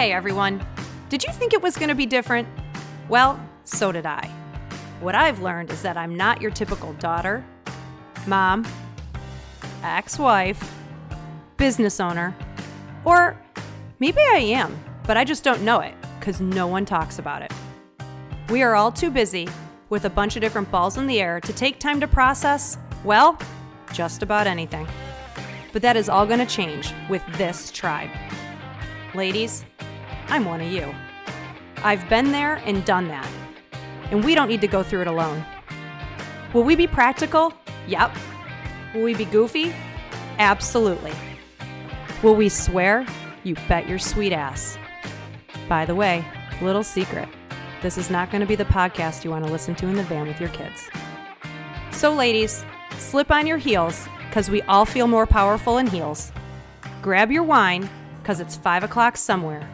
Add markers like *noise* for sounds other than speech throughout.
Hey everyone, did you think it was going to be different? Well, so did I. What I've learned is that I'm not your typical daughter, mom, ex wife, business owner, or maybe I am, but I just don't know it because no one talks about it. We are all too busy with a bunch of different balls in the air to take time to process, well, just about anything. But that is all going to change with this tribe. Ladies, I'm one of you. I've been there and done that. And we don't need to go through it alone. Will we be practical? Yep. Will we be goofy? Absolutely. Will we swear? You bet your sweet ass. By the way, little secret this is not going to be the podcast you want to listen to in the van with your kids. So, ladies, slip on your heels because we all feel more powerful in heels. Grab your wine because it's 5 o'clock somewhere.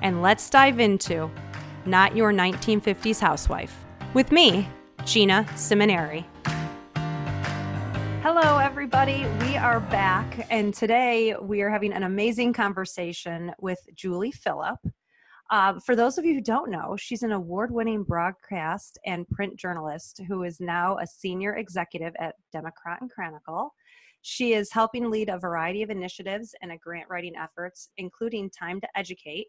And let's dive into Not Your 1950s Housewife with me, Gina Simoneri. Hello, everybody. We are back, and today we are having an amazing conversation with Julie Philipp. Uh, for those of you who don't know, she's an award winning broadcast and print journalist who is now a senior executive at Democrat and Chronicle. She is helping lead a variety of initiatives and a grant writing efforts, including Time to Educate,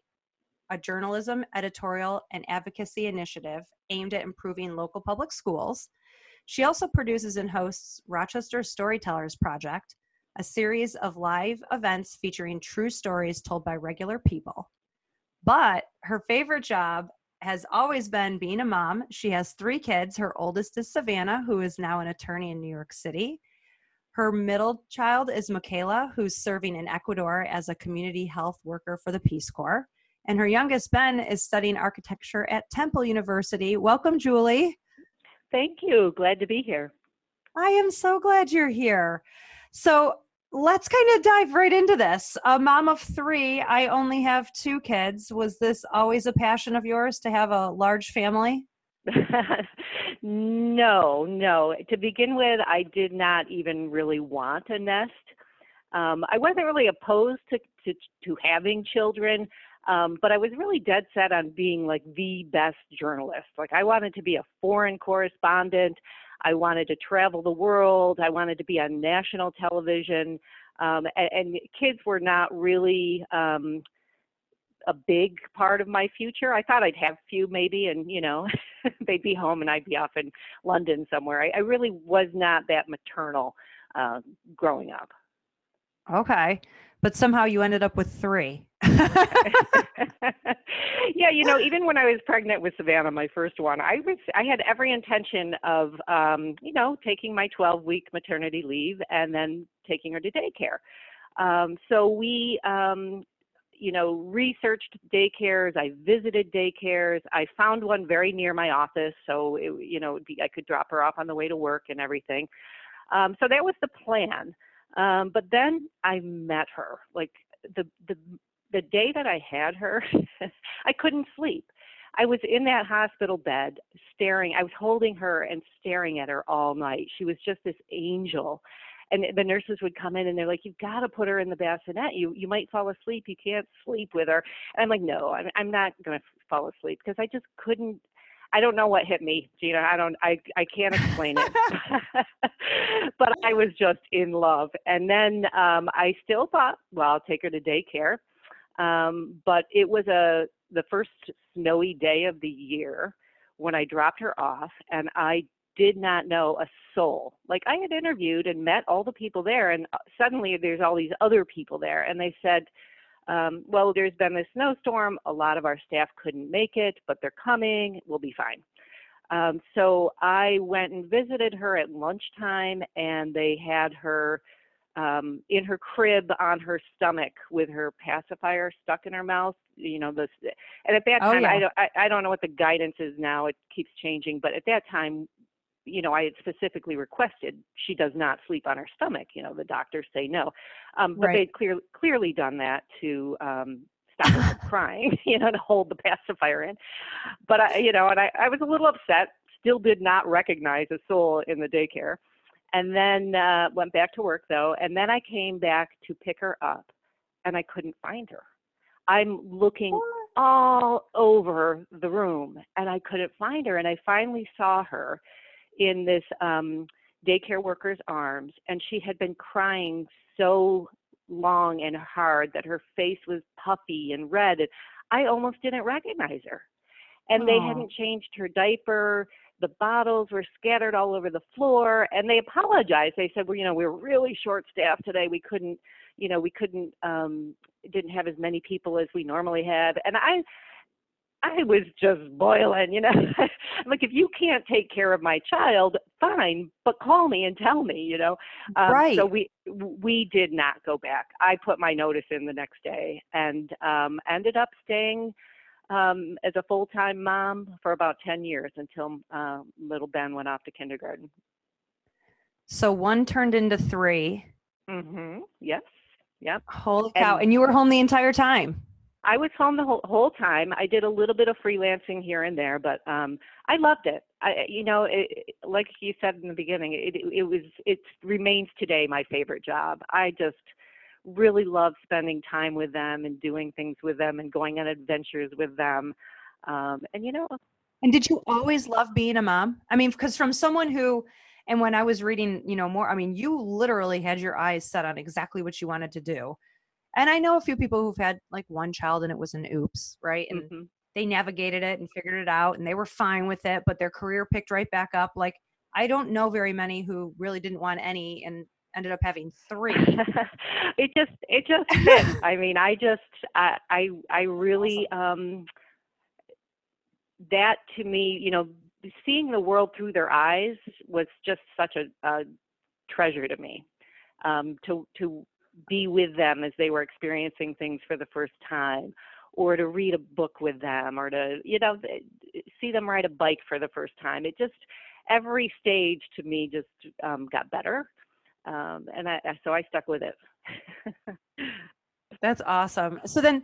a journalism, editorial, and advocacy initiative aimed at improving local public schools. She also produces and hosts Rochester Storytellers Project, a series of live events featuring true stories told by regular people. But her favorite job has always been being a mom. She has three kids. Her oldest is Savannah, who is now an attorney in New York City. Her middle child is Michaela, who's serving in Ecuador as a community health worker for the Peace Corps. And her youngest, Ben, is studying architecture at Temple University. Welcome, Julie. Thank you. Glad to be here. I am so glad you're here. So, let's kind of dive right into this. A mom of three, I only have two kids. Was this always a passion of yours to have a large family? *laughs* no, no. To begin with, I did not even really want a nest. Um, I wasn't really opposed to, to, to having children, um, but I was really dead set on being like the best journalist. Like I wanted to be a foreign correspondent. I wanted to travel the world. I wanted to be on national television. Um, and, and, kids were not really um, a big part of my future. I thought I'd have a few maybe, and you know, *laughs* they'd be home and I'd be off in London somewhere. I, I really was not that maternal uh, growing up. Okay, but somehow you ended up with three. *laughs* yeah, you know, even when I was pregnant with Savannah, my first one, I was I had every intention of um, you know, taking my 12 week maternity leave and then taking her to daycare. Um, so we um, you know, researched daycares. I visited daycares. I found one very near my office, so it, you know, be, I could drop her off on the way to work and everything. Um, so that was the plan. Um, but then I met her. Like the the the day that I had her, *laughs* I couldn't sleep. I was in that hospital bed staring. I was holding her and staring at her all night. She was just this angel. And the nurses would come in and they're like, "You've got to put her in the bassinet. You you might fall asleep. You can't sleep with her." And I'm like, "No, I'm I'm not going to fall asleep because I just couldn't I don't know what hit me, Gina. I don't I I can't explain it. *laughs* *laughs* but I was just in love. And then um I still thought, well, I'll take her to daycare. Um but it was a the first snowy day of the year when I dropped her off and I did not know a soul. Like I had interviewed and met all the people there and uh, suddenly there's all these other people there and they said um, well, there's been a snowstorm. A lot of our staff couldn't make it, but they're coming. We'll be fine. Um, so I went and visited her at lunchtime, and they had her um, in her crib on her stomach with her pacifier stuck in her mouth. You know, this, and at that oh, time, yeah. I, don't, I, I don't know what the guidance is now. It keeps changing, but at that time, you know, I had specifically requested she does not sleep on her stomach. You know, the doctors say no, um, but right. they'd clear, clearly done that to um, stop her from *laughs* crying. *laughs* You know, to hold the pacifier in. But I, you know, and I, I was a little upset. Still did not recognize a soul in the daycare, and then uh, went back to work though. And then I came back to pick her up, and I couldn't find her. I'm looking all over the room and I couldn't find her. And I finally saw her in this um, daycare worker's arms, and she had been crying so long and hard that her face was puffy and red. And I almost didn't recognize her. And they hadn't changed her diaper. The bottles were scattered all over the floor, and they apologized. They said, "Well, you know, we were really short-staffed today. We couldn't, you know, we couldn't, um, didn't have as many people as we normally have." And I, I was just boiling, you know. *laughs* like if you can't take care of my child, fine, but call me and tell me, you know. Um, right. So we we did not go back. I put my notice in the next day and um, ended up staying um, as a full time mom for about ten years until uh, little Ben went off to kindergarten. So one turned into 3 Mm-hmm. Yes. Yep. Holy cow! And, and you were home the entire time. I was home the whole, whole time. I did a little bit of freelancing here and there, but um, I loved it. I, you know, it, like you said in the beginning, it, it, was, it remains today my favorite job. I just really love spending time with them and doing things with them and going on adventures with them. Um, and you know, and did you always love being a mom? I mean, because from someone who, and when I was reading, you know, more, I mean, you literally had your eyes set on exactly what you wanted to do and I know a few people who've had like one child and it was an oops, right? And mm-hmm. they navigated it and figured it out and they were fine with it, but their career picked right back up. Like I don't know very many who really didn't want any and ended up having three. *laughs* it just it just fit. *laughs* I mean, I just I I, I really um that to me, you know, seeing the world through their eyes was just such a, a treasure to me. Um, to to be with them as they were experiencing things for the first time or to read a book with them or to you know see them ride a bike for the first time. It just every stage to me just um, got better um, and I, so i stuck with it. That's awesome. So then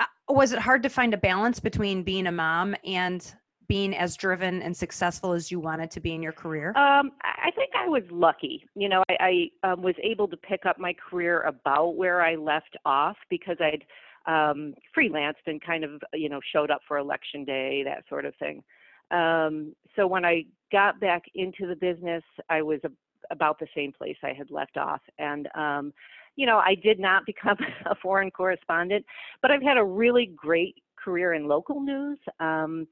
uh, was it hard to find a balance between being a mom and being as driven and successful as you wanted to be in your career? Um, I think I was lucky. You know, I, I um, was able to pick up my career about where I left off because I'd um, freelanced and kind of, you know, showed up for election day, that sort of thing. Um, so when I got back into the business, I was a, about the same place I had left off. And, um, you know, I did not *laughs* become a foreign correspondent, but I've had a really great career in local news. Um,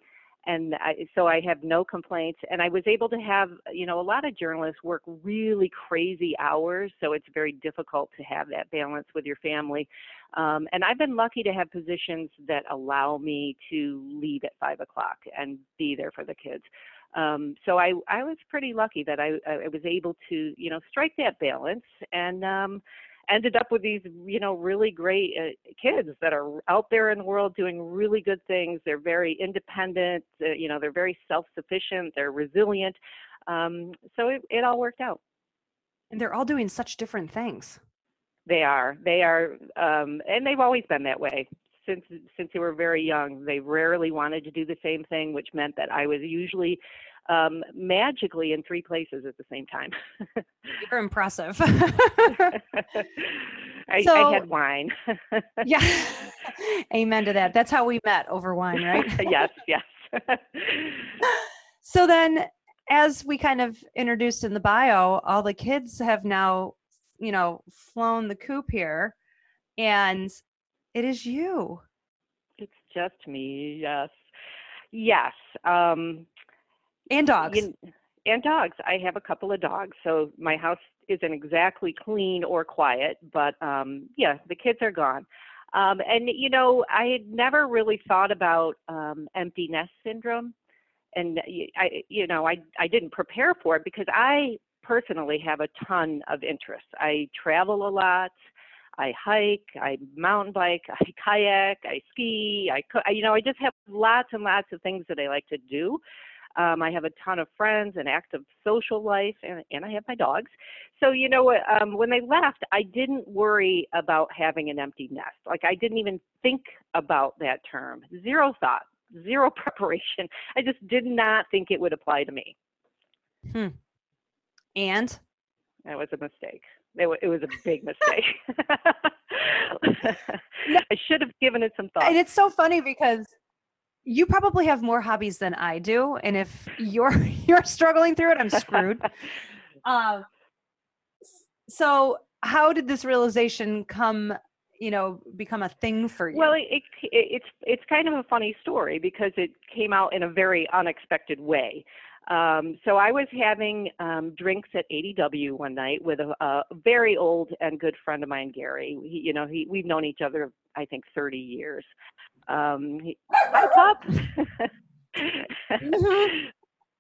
and I, so I have no complaints. And I was able to have, you know, a lot of journalists work really crazy hours, so it's very difficult to have that balance with your family. Um, and I've been lucky to have positions that allow me to leave at five o'clock and be there for the kids. Um, so I, I was pretty lucky that I, I was able to, you know, strike that balance and, um, ended up with these, you know, really great uh, kids that are out there in the world doing really good things. They're very independent. Uh, you know, they're very self-sufficient. They're resilient. Um, so it, it all worked out. And they're all doing such different things. They are. They are, um, and they've always been that way since since they were very young. They rarely wanted to do the same thing, which meant that I was usually um, magically in three places at the same time. You're impressive. *laughs* I, so, I, had wine. yeah. *laughs* Amen to that. That's how we met over wine, right? *laughs* yes, yes. so then, as we kind of introduced in the bio, all the kids have now, you know, flown the coop here, and it is you. It's just me, yes. Yes. Um, and dogs. And dogs. I have a couple of dogs, so my house isn't exactly clean or quiet, but um, yeah, the kids are gone. Um, and you know, I had never really thought about um, empty nest syndrome, and I, you know, I I didn't prepare for it because I personally have a ton of interests. I travel a lot. I hike, I mountain bike, *laughs* I kayak, I ski, I, you know, I just have lots and lots of things that I like to do. Um, I have a ton of friends, an active social life, and, and I have my dogs. So, you know, um, when they left, I didn't worry about having an empty nest. Like, I didn't even think about that term. Zero thought, zero *laughs* preparation. I just did not think it would apply to me. Hmm. And That was a mistake. It, w- it was a big mistake. *laughs* *laughs* I should have given it some thought. And it's so funny because you probably have more hobbies than I do, and if you're *laughs* you're struggling through it, I'm screwed. *laughs* um, so how did this realization come? You know, become a thing for you? Well, it, it, it's it's kind of a funny story because it came out in a very unexpected way. Um, so I was having um, drinks at ADW one night with a, a very old and good friend of mine, Gary. He, you know, he we've known each other, I think, 30 years. Um, he, hi, pup. Mhm.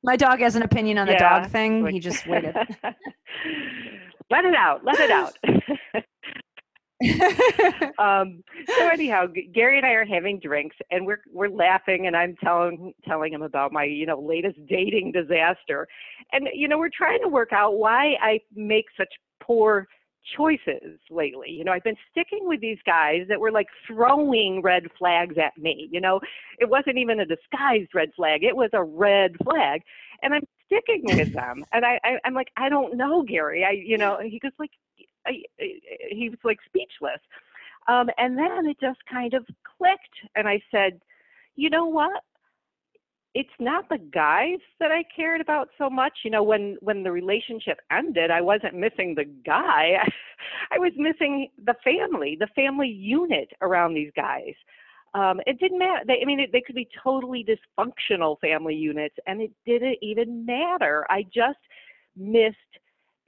My dog has an opinion on the Yeah, dog thing. he just waited. *laughs* let it out. Let it out. *laughs* um, so anyhow, Gary and I are having drinks, and we're we're laughing, and I'm telling telling him about my you know latest dating disaster, and you know we're trying to work out why I make such poor choices lately. You know, I've been sticking with these guys that were like throwing red flags at me. You know, it wasn't even a disguised red flag; it was a red flag, and I'm sticking with *laughs* them. And I, I I'm like, I don't know, Gary. I you know, he goes like, I, I, he was like speechless. Um, and then it just kind of clicked, and I said, you know what? It's not the guys that I cared about so much. You know, when when the relationship ended, I wasn't missing the guy. *laughs* I was missing the family, the family unit around these guys. Um, it didn't matter. They, I mean, it, they could be totally dysfunctional family units, and it didn't even matter. I just missed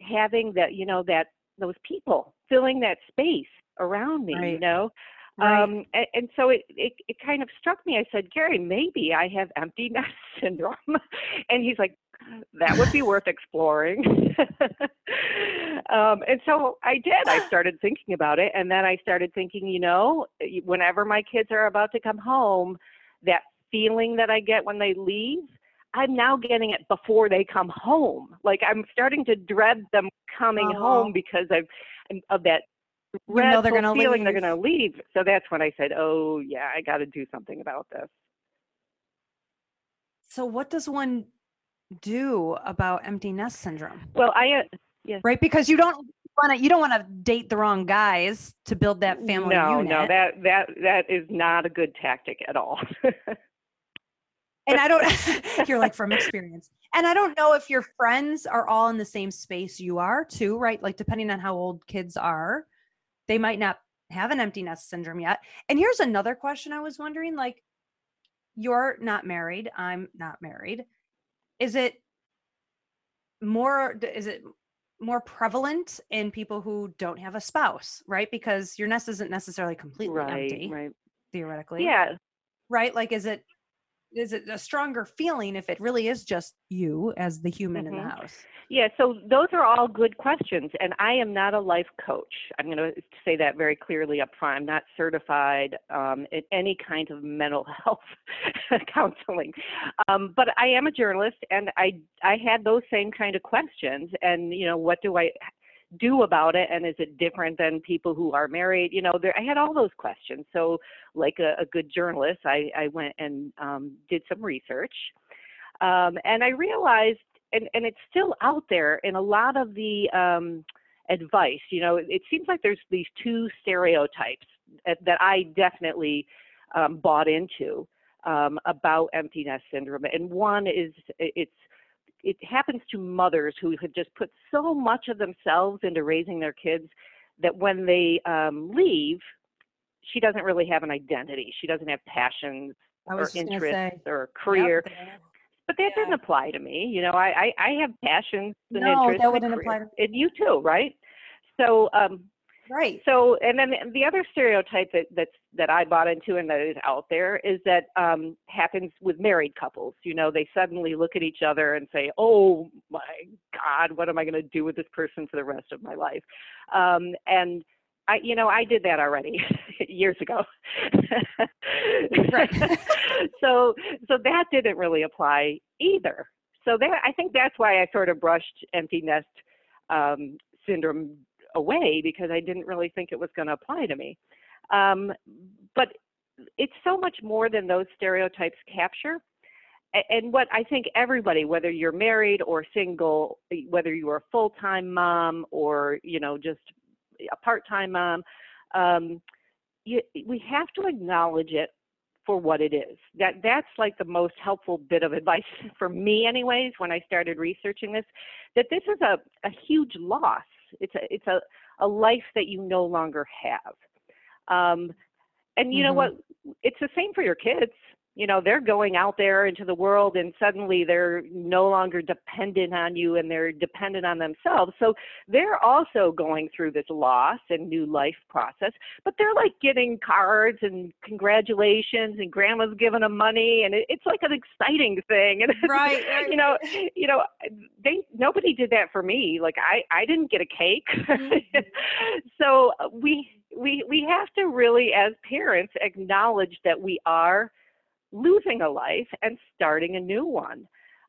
having that, you know, that those people filling that space around me. You know, Right. um, and, and so it, it it kind of struck me. I said, Gary, maybe I have empty nest *laughs* syndrome, and he's like, that would be worth exploring. *laughs* um, and so I did. I *laughs* started thinking about it, and then I started thinking, you know, whenever my kids are about to come home, that feeling that I get when they leave. I'm now getting it before they come home. Like I'm starting to dread them coming Oh. home because I've I'm- of that You know they're gonna feeling they're going to leave. So that's when I said, "Oh yeah, I got to do something about this." so what does one do about empty nest syndrome? Well, I uh, yes. Right? Because you don't want to you don't want to date the wrong guys to build that family no, unit. no, that that that is not a good tactic at all. *laughs* and I don't *laughs* you're like from experience. And I don't know if your friends are all in the same space you are too, right? Like depending on how old kids are, they might not have an empty nest syndrome yet. And here's another question I was wondering like you're not married, I'm not married. Is it more is it more prevalent in people who don't have a spouse, right? Because your nest isn't necessarily completely right, empty right. theoretically Yeah, right like is it is it a stronger feeling if it really is just you as the human in the Mhm. house Yeah, so those are all good questions, and I am not a life coach. I'm going to say that very clearly up front. I'm not certified um, in any kind of mental *laughs* health counseling, um, but I am a journalist, and I I had those same kind of questions. And you know, what do I do about it, and is it different than people who are married? You know, there, I had all those questions. So, like a, a good journalist, I I went and um, did some research. Um, and I realized and, and it's still out there in a lot of the um, advice. You know, it, it seems like there's these two stereotypes that, that I definitely um, bought into um, about empty nest syndrome. And one is it's it happens to mothers who have just put so much of themselves into raising their kids that when they um, leave, she doesn't really have an identity. She doesn't have passions or interests or yep, career. there. But that Yeah. doesn't apply to me. You know, I I, I have passions and No, interests. that and wouldn't apply to- And you too, right? So um right so and then the- the other stereotype that that's that I bought into and that is out there is that um happens with married couples. You know, they suddenly look at each other and say, "Oh my God, what am I going to do with this person for the rest of my life?" Um, and I, you know, I did that already *laughs* years ago. *laughs* *laughs* So, so that didn't really apply either. So that I think that's why I sort of brushed empty nest um, syndrome away because I didn't really think it was going to apply to me. Um, but it's so much more than those stereotypes capture. and what I think everybody, whether you're married or single, whether you are a full-time mom or you know just a part-time mom, um, you, we have to acknowledge it for what it is. That that's like the most helpful bit of *laughs* advice for me, anyways. When I started researching this, that this is a, a huge loss. It's a it's a a life that you no longer have. Um, and you mm-hmm. know what? It's the same for your kids you know they're going out there into the world and suddenly they're no longer dependent on you and they're dependent on themselves. So they're also going through this loss and new life process but they're like getting cards and congratulations and grandma's giving them money and it, it's like an exciting thing. *laughs* And right, right you know you know they nobody did that for me. Like i i didn't get a cake. Mm-hmm. *laughs* so we we we have to really as parents acknowledge that we are losing a life and starting a new one.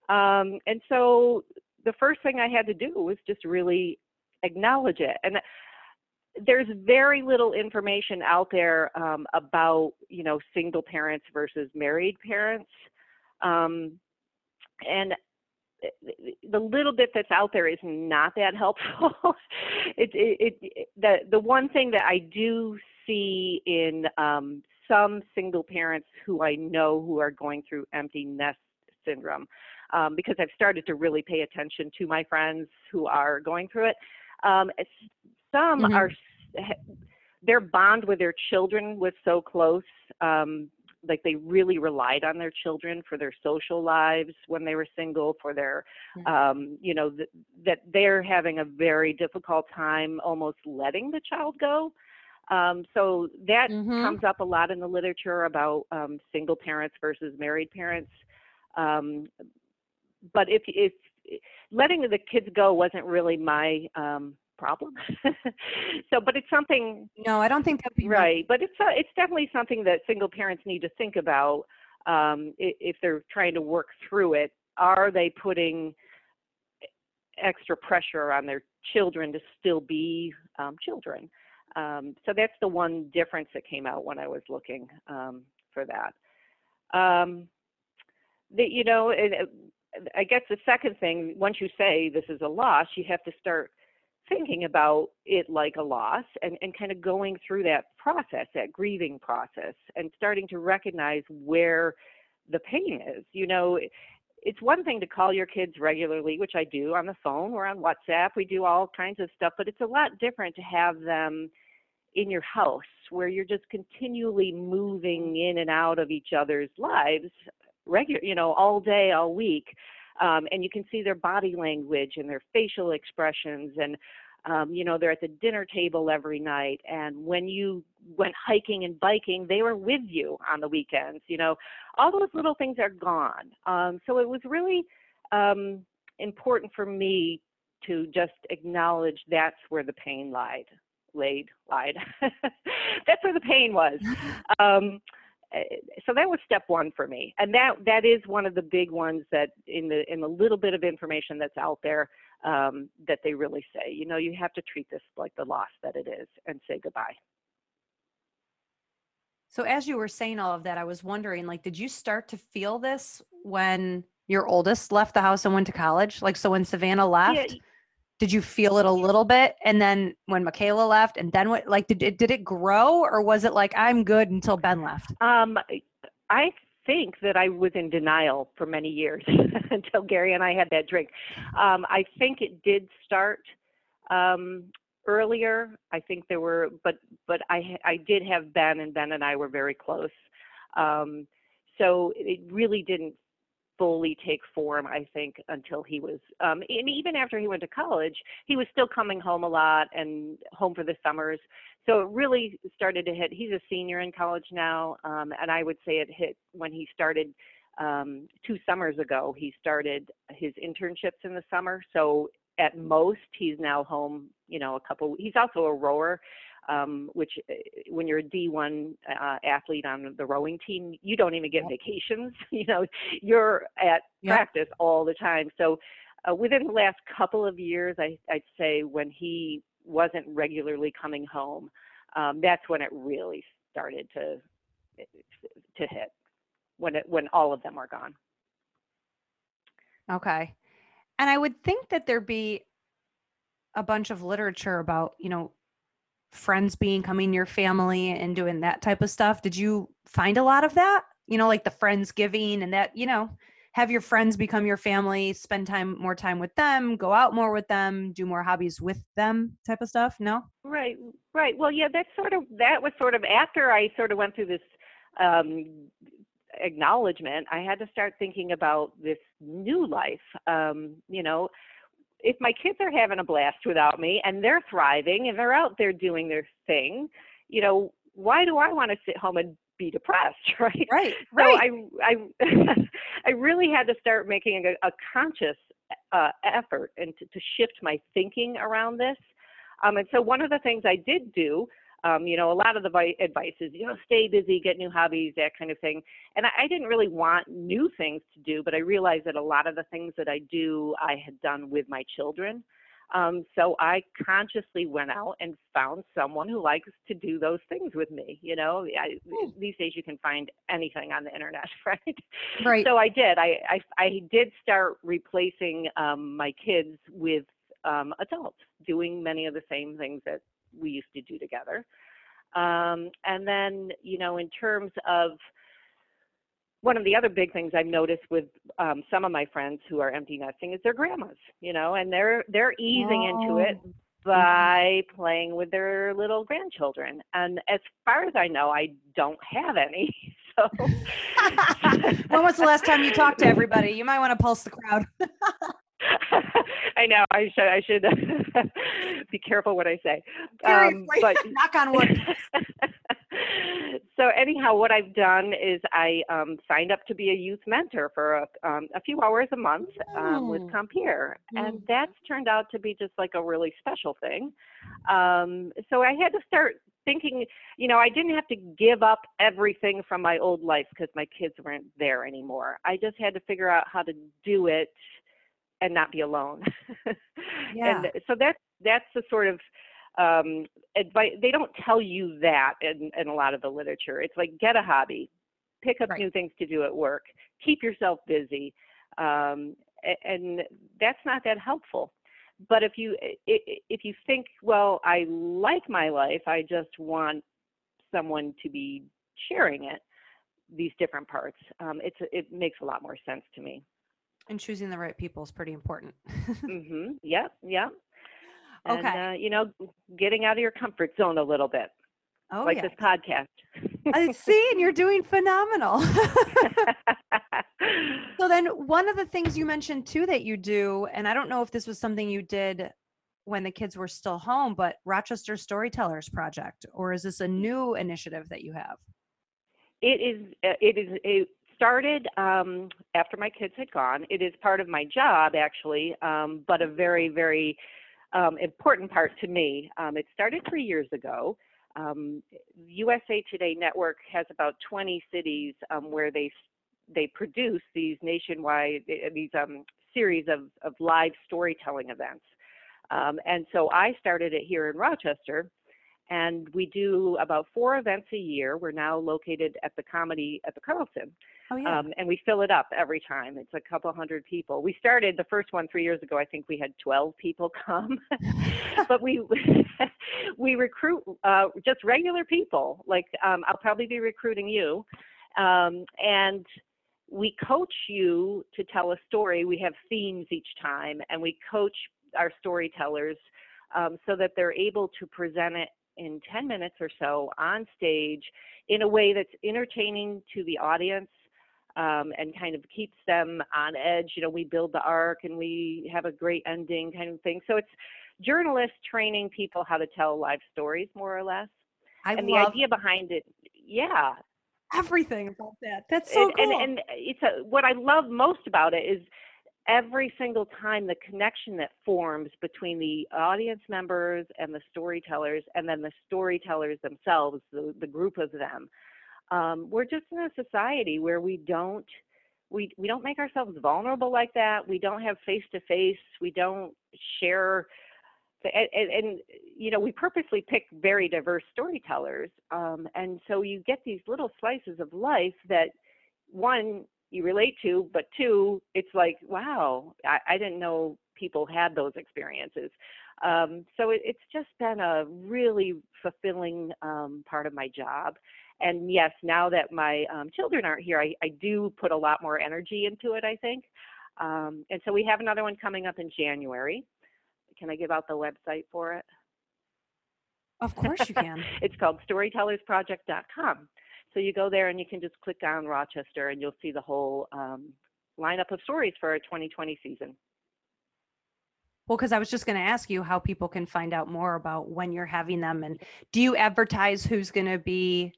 Um, and so the first thing I had to do was just really acknowledge it. And there's very little information out there um, about, you know, single parents versus married parents. Um, and the little bit that's out there is not that helpful. *laughs* it, it, it, the the one thing that I do see in um, some single parents who I know who are going through empty nest syndrome um, because I've started to really pay attention to my friends who are going through it. Um, some mm-hmm. are their bond with their children was so close. Um, like they really relied on their children for their social lives when they were single for their um you know th- that they're having a very difficult time almost letting the child go um, so that mm-hmm. comes up a lot in the literature about um, single parents versus married parents. Um, but if if letting the kids go wasn't really my um, problem. *laughs* so, but it's something. No, I don't think that'd be right. But it's uh, it's definitely something that single parents need to think about um, if they're trying to work through it. Are they putting extra pressure on their children to still be um, children? Um, so that's the one difference that came out when I was looking um, for that. Um, you know, it, I guess the second thing, once you say this is a loss, you have to start thinking about it like a loss and, and kind of going through that process, that grieving process, and starting to recognize where the pain is. You know, it's one thing to call your kids regularly, which I do on the phone or on WhatsApp. We do all kinds of stuff, but it's a lot different to have them in your house where you're just continually moving in and out of each other's lives regular you know all day all week um, and you can see their body language and their facial expressions and um, you know they're at the dinner table every night and when you went hiking and biking they were with you on the weekends you know all those little things are gone. Um, so it was really um, important for me to just acknowledge that's where the pain lied laid, lied. *laughs* That's where the pain was. *laughs* Um, eh, so that was step one for me, and that that is one of the big ones that in the in the little bit of information that's out there um, that they really say, you know, you have to treat this like the loss that it is and say goodbye. So as you were saying all of that, I was wondering, like, did you start to feel this when your oldest left the house and went to college? Like, so when Savannah left. Yeah did you feel it a little bit and then when michaela left and then what like did it did it grow or was it like i'm good until ben left um i think that i was in denial for many years *laughs* until gary and i had that drink. Um i think it did start um earlier. I think there were but but i i did have ben and ben and i were very close. Um so it really didn't fully take form, I think, until he was, um, and even after he went to college, he was still coming home a lot and home for the summers. So it really started to hit. He's a senior in college now, um, and I would say it hit when he started um, two summers ago. He started his internships in the summer. So at most, he's now home, you know, a couple. He's also a rower um, which uh, when you're a D1 uh, athlete on the rowing team, you don't even get vacations. *laughs* you know, you're at yep. practice all the time. So uh, within the last couple of years, I, I'd say when he wasn't regularly coming home, um, that's when it really started to to hit when it when all of them are gone. Okay. And I would think that there'd be a bunch of literature about, you know, friends becoming your family and doing that type of stuff. Did you find a lot of that? You know, like the friends giving and that, you know, have your friends become your family, spend time more time with them, go out more with them, do more hobbies with them type of stuff? No? Right, right. Well, yeah, that's sort of that was sort of after I sort of went through this um acknowledgement, I had to start thinking about this new life. Um, you know, if my kids are having a blast without me and they're thriving and they're out there doing their thing, you know, why do I want to sit home and be depressed, right? *laughs* Right, right. So I, I, *laughs* I really had to start making a, a conscious uh, effort and to, to shift my thinking around this. Um, and so one of the things I did do um, you know, a lot of the vi- advice is, you know, stay busy, get new hobbies, that kind of thing. And I, I didn't really want new things to do, but I realized that a lot of the things that I do, I had done with my children. Um, so I consciously went out and found someone who likes to do those things with me. You know, I, Hmm. these days you can find anything on the internet, *laughs* right? Right. So I did. I I, I did start replacing um, my kids with um, adults, doing many of the same things that we used to do together. Um, and then, you know, in terms of one of the other big things I've noticed with um, some of my friends who are empty nesting is their grandmas, you know, and they're they're easing into it Oh. by playing with their little grandchildren. And as far as I know, I don't have any. *laughs* So *laughs* when was the last time you talked to everybody? You might want to pulse the crowd. *laughs* *laughs* I know I should I should *laughs* be careful what I say. Um, but *laughs* Knock on wood. so anyhow, what I've done is I um, signed up to be a youth mentor for a, um, a few hours a month um, with Mm. Compeer, and Mm. that's turned out to be just like a really special thing. Um, so I had to start thinking, you know, I didn't have to give up everything from my old life because my kids weren't there anymore. I just had to figure out how to do it and not be alone. *laughs* Yeah. And so that's that's the sort of um, advice. They don't tell you that in, in a lot of the literature. It's like get a hobby, pick up Right. new things to do at work, keep yourself busy, um, and that's not that helpful. But if you if you think, well, I like my life, I just want someone to be sharing it, these different parts, um, it's it makes a lot more sense to me. And choosing the right people is pretty important. *laughs* mm-hmm. Yep. Yep. And, Okay. uh, you know, getting out of your comfort zone a little bit, oh, like yeah. this podcast. I see, and you're doing phenomenal. *laughs* *laughs* so then one of the things you mentioned too that you do, and I don't know if this was something you did when the kids were still home, but Rochester Storytellers Project, or is this a new initiative that you have? it is. uh, It is. It started um, after my kids had gone. It is part of my job, actually, um, but a very, very um, important part to me. Um, it started three years ago. Um, USA Today Network has about 20 cities um, where they they produce these nationwide uh, these um, series of, of live storytelling events. Um, and so I started it here in Rochester, and we do about four events a year. We're now located at the comedy at the Carlson, Oh yeah. um, and we fill it up every time. It's a couple hundred people. We started the first one three years ago. I think we had 12 people *laughs* come, *laughs* but we *laughs* we recruit uh, just regular people. Like um, I'll probably be recruiting you, um, and we coach you to tell a story. We have themes each time, and we coach our storytellers um, so that they're able to present it in 10 minutes or so on stage in a way that's entertaining to the audience um, and kind of keeps them on edge. You know, we build the arc and we have a great ending kind of thing. So it's journalists training people how to tell live stories, more or less. I and the idea behind it, yeah, everything about that. That's so and, cool. and, and it's a, what I love most about it is every single time the connection that forms between the audience members and the storytellers, and then the storytellers themselves, the, the group of them. Um, we're just in a society where we don't we we don't make ourselves vulnerable like that. We don't have face to face. We don't share. And, and, and you know we purposely pick very diverse storytellers, um, and so you get these little slices of life that one you relate to, but two, it's like, wow, I, I didn't know people had those experiences. Um, so it, it's just been a really fulfilling um, part of my job. And yes, now that my um, children aren't here, I, I do put a lot more energy into it, I think. Um, and so we have another one coming up in January. Can I give out the website for it? Of course you can. *laughs* it's called storytellersproject.com. So you go there and you can just click on Rochester and you'll see the whole um, lineup of stories for our 2020 season. Well, because I was just going to ask you how people can find out more about when you're having them. And do you advertise who's going to be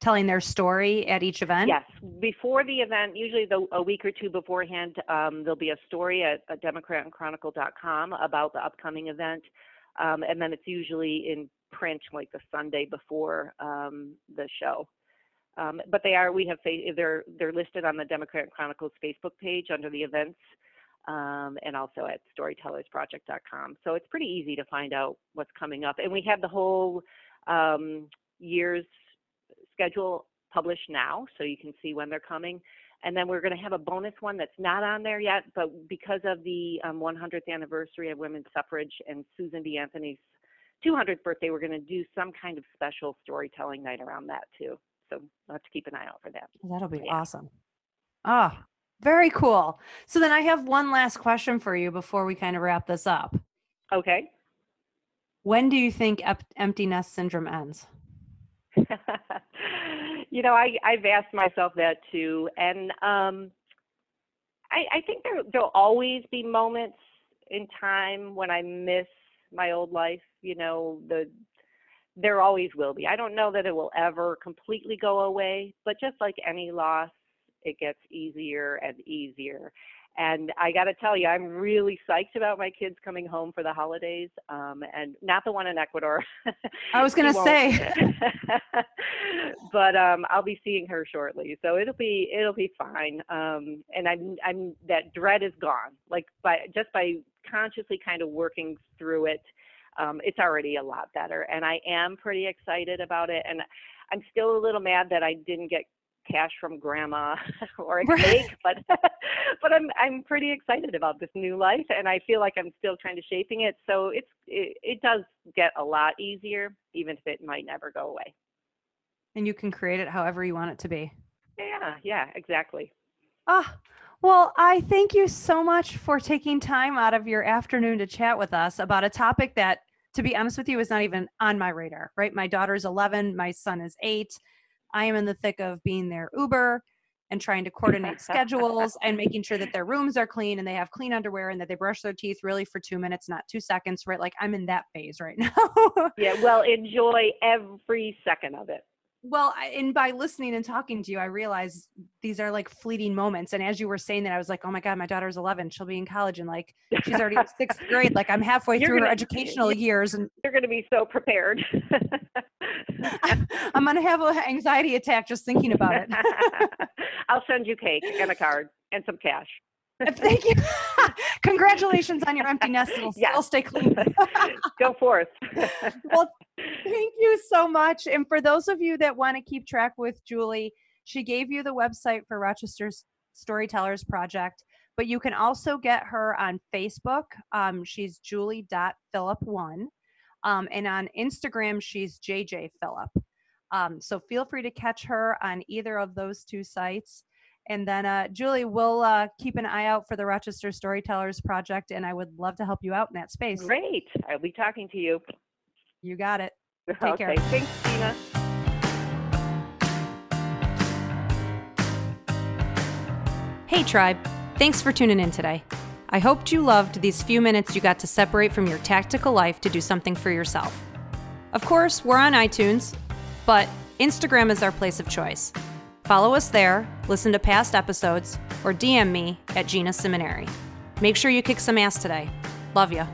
telling their story at each event? Yes. Before the event, usually the, a week or two beforehand, um, there'll be a story at, at democratandchronicle.com about the upcoming event. Um, and then it's usually in print like the Sunday before um, the show. Um, but they are we have they're they're listed on the Democrat Chronicles Facebook page under the events, um, and also at storytellersproject.com. So it's pretty easy to find out what's coming up, and we have the whole um, year's schedule published now, so you can see when they're coming. And then we're going to have a bonus one that's not on there yet, but because of the 100th um, anniversary of women's suffrage and Susan B. Anthony's 200th birthday, we're going to do some kind of special storytelling night around that too. So we'll have to keep an eye out for that. That'll be yeah. awesome. Ah, oh, very cool. So then I have one last question for you before we kind of wrap this up. Okay. When do you think ep- empty nest syndrome ends? *laughs* you know, I, I've asked myself that too. And um, I, I think there, there'll always be moments in time when I miss my old life, you know, the there always will be. I don't know that it will ever completely go away, but just like any loss, it gets easier and easier. And I got to tell you, I'm really psyched about my kids coming home for the holidays, um, and not the one in Ecuador. I was *laughs* going to say, *laughs* but um, I'll be seeing her shortly, so it'll be it'll be fine. Um, and I'm I'm that dread is gone. Like by just by consciously kind of working through it um, it's already a lot better. And I am pretty excited about it. And I'm still a little mad that I didn't get cash from grandma *laughs* or a cake, but *laughs* but I'm I'm pretty excited about this new life, and I feel like I'm still kind of shaping it. So it's it, it does get a lot easier, even if it might never go away. And you can create it however you want it to be. Yeah, yeah, exactly. Ah, well, I thank you so much for taking time out of your afternoon to chat with us about a topic that, to be honest with you, is not even on my radar, right? My daughter's 11, my son is eight. I am in the thick of being their Uber and trying to coordinate *laughs* schedules and making sure that their rooms are clean and they have clean underwear and that they brush their teeth really for two minutes, not two seconds, right? Like I'm in that phase right *laughs* now. yeah, well, enjoy every second of it well and by listening and talking to you i realize these are like fleeting moments and as you were saying that i was like oh my god my daughter's 11 she'll be in college and like she's already in sixth *laughs* grade like i'm halfway you're through gonna, her educational years and you're going to be so prepared *laughs* i'm going to have an anxiety attack just thinking about it *laughs* i'll send you cake and a card and some cash uh, Thank you. Congratulations on your empty nest. It'll yes. still stay clean. Go forth. well, thank you so much. And for those of you that want to keep track with Julie, she gave you the website for Rochester's Storytellers Project, but you can also get her on Facebook. Um, she's julie.phillip1. Um, and on Instagram, she's JJ Phillip. Um, so feel free to catch her on either of those two sites. And then, uh, Julie, we'll uh, keep an eye out for the Rochester Storytellers Project, and I would love to help you out in that space. Great. I'll be talking to you. You got it. *laughs* Take okay. care. Thanks, Tina. Hey, Tribe. Thanks for tuning in today. I hoped you loved these few minutes you got to separate from your tactical life to do something for yourself. Of course, we're on iTunes, but Instagram is our place of choice. Follow us there, listen to past episodes, or DM me at Gina Simoneri. Make sure you kick some ass today. Love ya.